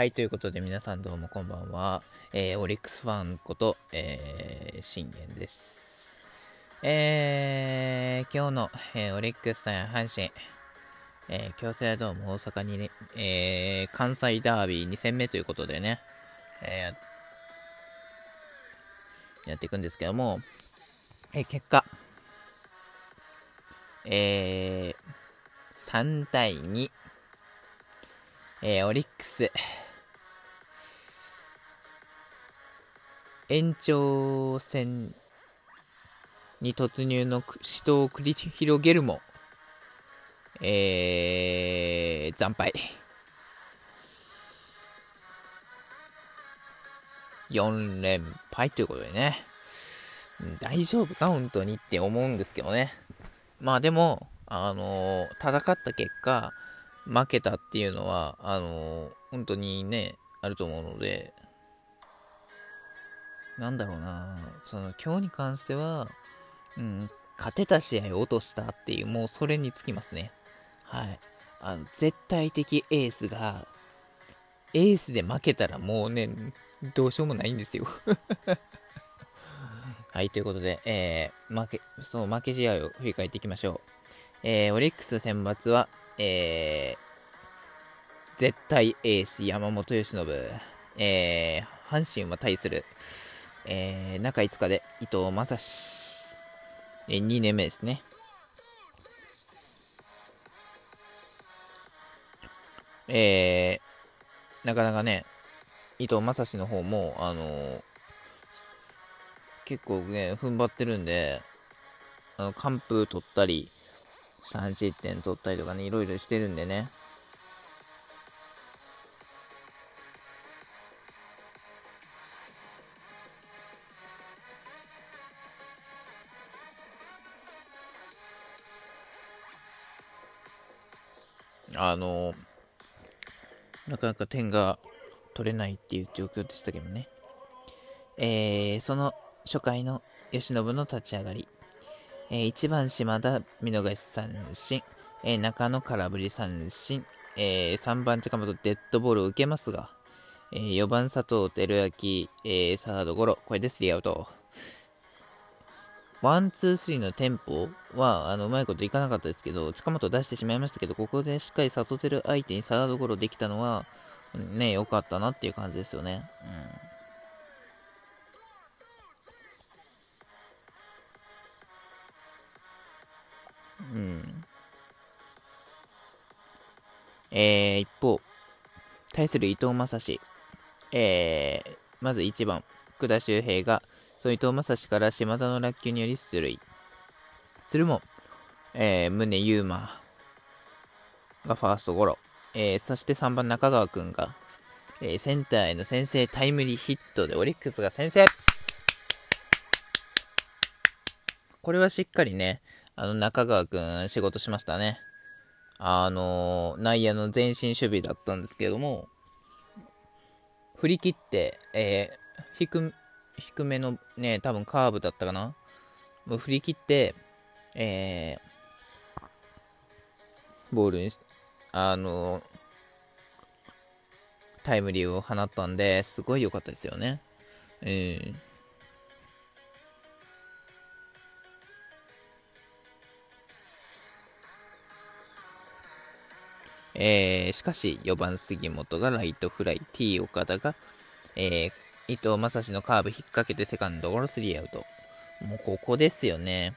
はい、ということで皆さんどうもこんばんは。えー、オリックスファンこと、えー、信玄です。えー、今日の、えー、オリックス対阪神、えー、京セラドーム大阪にね、えー、関西ダービー2戦目ということでね、えー、やっていくんですけども、えー、結果、えー、3対2、えー、オリックス、延長戦に突入の死闘を繰り広げるも、えー、惨敗。4連敗ということでね、大丈夫か？本当にって思うんですけどね。まあでも、あのー、戦った結果、負けたっていうのは、あのー、本当にね、あると思うので、なんだろうな、その、今日に関しては、うん、勝てた試合を落としたっていう、もうそれにつきますね。はい。あの、絶対的エースが、エースで負けたらもうね、どうしようもないんですよ はい、ということで、えー、負け、その負け試合を振り返っていきましょう。えー、オリックス選抜は、えー、絶対エース山本由伸、えー、阪神は対する、えー、中5日で伊藤正史、えー、2年目ですね。えー、なかなかね、伊藤正史の方も、あのー、結構ね、踏ん張ってるんで、あの、完封取ったり、30点取ったりとかね、いろいろしてるんでね。あの、なかなか点が取れないっていう状況でしたけどね。えー、その初回の由伸の立ち上がり。えー、1番島田見逃し三振、えー、中野空振り三振、えー、3番近本デッドボールを受けますが、えー、4番佐藤輝明、えー、サードゴロ、これでスリーアウト。ワン、ツー、スリーのテンポは、あの、うまいこといかなかったですけど、近本出してしまいましたけど、ここでしっかり佐藤輝相手にサードゴロできたのは、ね、良かったなっていう感じですよね。うんうん。えー、一方、対する伊藤正史。えー、まず1番、福田周平が、その伊藤正史から島田の落球により出塁。するも、えー、宗優馬がファーストゴロ。えー、そして3番中川くんが、えー、センターへの先制タイムリーヒットでオリックスが先制これはしっかりね、あの、中川くん仕事しましたね。あのー、内野の前進守備だったんですけども、振り切って、えー、低、低めのね、多分カーブだったかな？もう振り切って、えー、ボールに、あの、タイムリーを放ったんで、すごい良かったですよね。うん。えー、しかし、4番杉本がライトフライ、T 岡田が、えー、伊藤正史のカーブ引っ掛けてセカンドゴロスリーアウト。もうここですよね。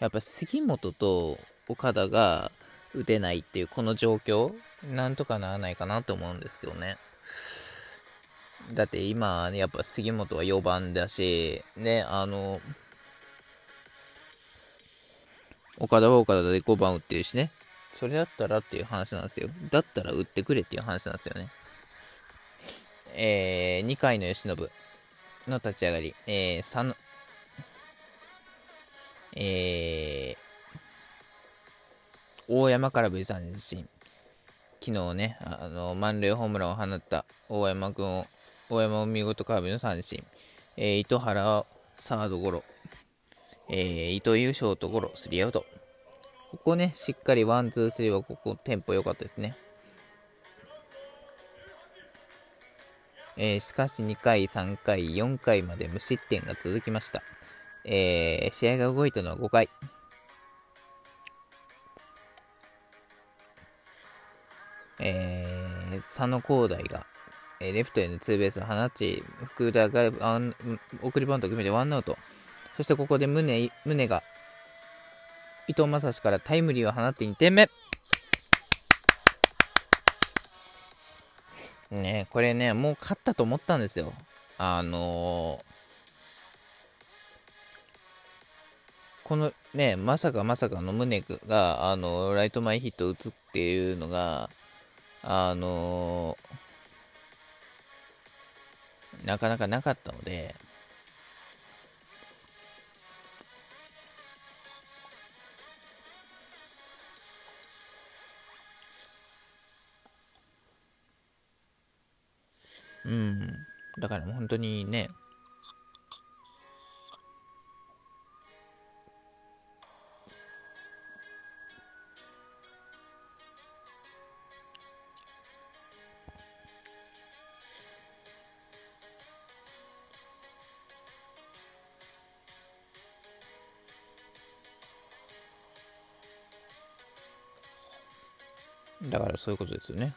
やっぱ杉本と岡田が打てないっていうこの状況、なんとかならないかなと思うんですけどね。だって今、やっぱ杉本は4番だし、ね、あの、岡田は岡田で5番打ってるしね。それだったらっていう話なんですよ。だったら売ってくれっていう話なんですよね。えー、2回の由伸の立ち上がり、えー、3、えー、大山から V 三振。昨日ね、あの、満塁ホームランを放った大山君を、大山を見事カーブの三振。えー、糸原はサードゴロ。えー、糸井ショートゴロ、スリーアウト。ここね、しっかりワン、ツー、スリーはここテンポ良かったですね。えー、しかし2回、3回、4回まで無失点が続きました。えー、試合が動いたのは5回。えー、佐野光大が、えー、レフトへのツーベースを放ち、福田が送りバントを決めてワンアウト。そしてここで宗宗が伊藤正史からタイムリーを放って2点目。ねこれね、もう勝ったと思ったんですよ。あのー、このね、まさかまさかの宗が、あのー、ライト前ヒット打つっていうのが、あのー、なかなかなかったので、うん。だからもう本当にね、だからそういうことですよね。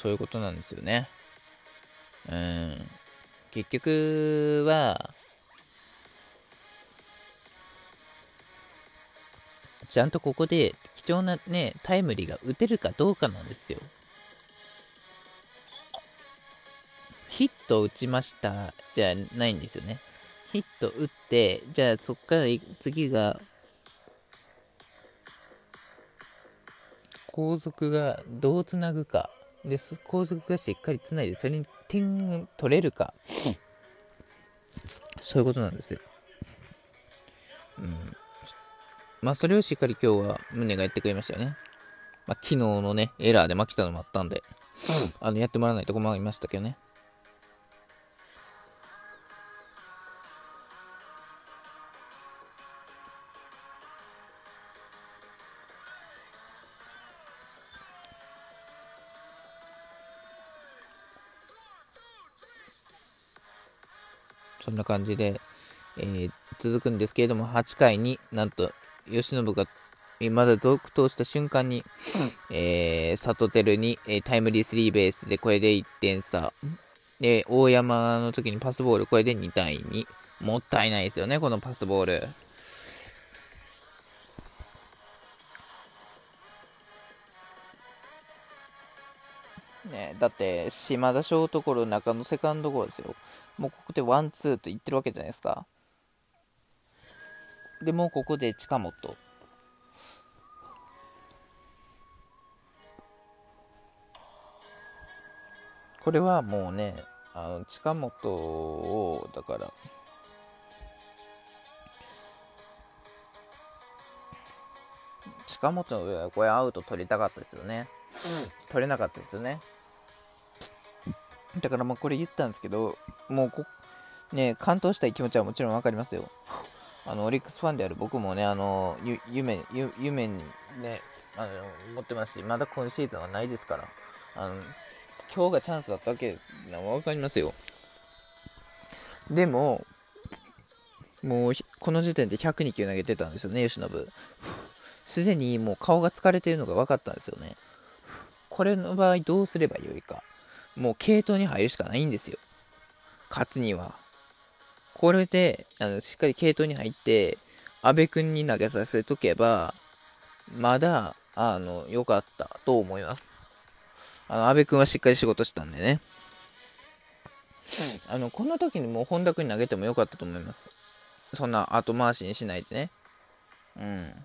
そういうことなんですよね。うん。結局は、ちゃんとここで貴重なね、タイムリーが打てるかどうかなんですよ。ヒット打ちましたじゃないんですよね。ヒット打って、じゃあそっから次が、後続がどうつなぐか。で、後続がしっかりつないで、それに点取れるか、そういうことなんですよ。うん。まあ、それをしっかり今日は宗がやってくれましたよね。まあ、昨日のね、エラーで負けたのもあったんで、あの、やってもらわないとこもありましたけどね。そんな感じで、えー、続くんですけれども、8回になんと、慶喜がまだ続投した瞬間に、えー、サトテルに、えー、タイムリースリーベースでこれで1点差。で、大山の時にパスボール、これで2対2。もったいないですよね、このパスボール。ね、だって、島田ショートゴロ、中野セカンドゴロですよ。もうここでワンツーと言ってるわけじゃないですか。で、もうここで近本。これはもうね、あの近本を、だから、近本はこれアウト取りたかったですよね。取れなかったですよね。だからもうこれ言ったんですけど、もうこ、ね、完投したい気持ちはもちろん分かりますよ。あの、オリックスファンである僕もね、あの、夢、夢にね、あの、持ってますし、まだ今シーズンはないですから、あの、今日がチャンスだったわけなの分かりますよ。でも、もう、この時点で102球投げてたんですよね、吉信。すでにもう顔が疲れてるのが分かったんですよね。これの場合どうすればよいか。もう系統に入るしかないんですよ。勝つには。これで、あのしっかり系統に入って、阿部君に投げさせとけば、まだ、あの、良かったと思います。あの、阿部君はしっかり仕事したんでね。あの、この時にもう本田君に投げてもよかったと思います。そんな後回しにしないでね。うん。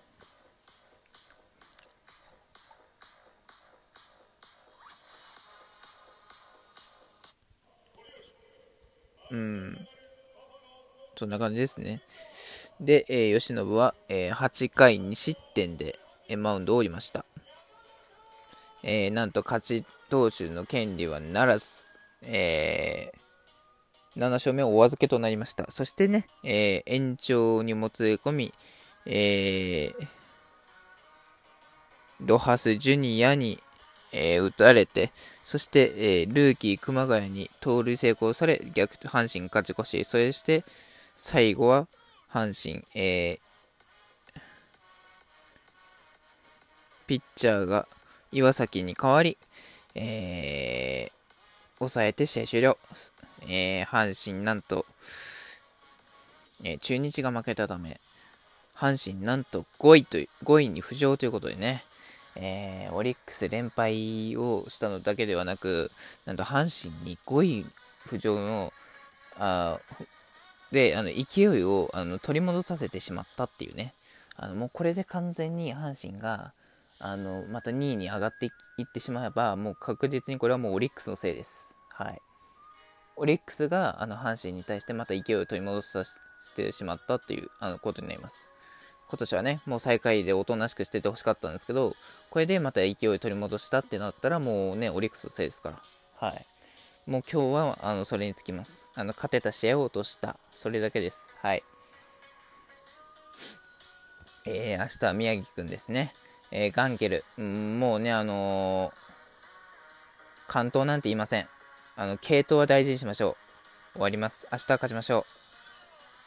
うん。そんな感じですね。で、えー、吉信は、えー、8回2失点で、えマウンドを降りました。えー、なんと勝ち投手の権利はならず、えー、7勝目をお預けとなりました。そしてね、えー、延長にもつれ込み、えー、ロハス・ジュニアに、え、打たれて、そして、えー、ルーキー熊谷に盗塁成功され、逆阪神勝ち越し、そして、最後は阪神、えー、ピッチャーが岩崎に代わり、えー、抑えて試合終了。えー、阪神なんと、えー、中日が負けたため、阪神なんと5位という5位に浮上ということでね、えー、オリックス連敗をしたのだけではなく、なんと阪神に5位浮上の、あで、あの勢いをあの取り戻させてしまったっていうね、あのもうこれで完全に阪神があのまた2位に上がっていってしまえば、もう確実にこれはもうオリックスのせいです。はい、オリックスがあの阪神に対してまた勢いを取り戻させてしまったっていうあのことになります。今年はね、もう最下位でおとなしくしててほしかったんですけど、これでまた勢い取り戻したってなったら、もうね、オリックスのせいですから。はい。もう今日は、あの、それにつきます。あの、勝てた試合を落とした。それだけです。はい。えー、明日は宮城くんですね。えー、ガンケル。うん、もうね、あのー、関東なんて言いません。あの、系統は大事にしましょう。終わります。明日は勝ちましょう。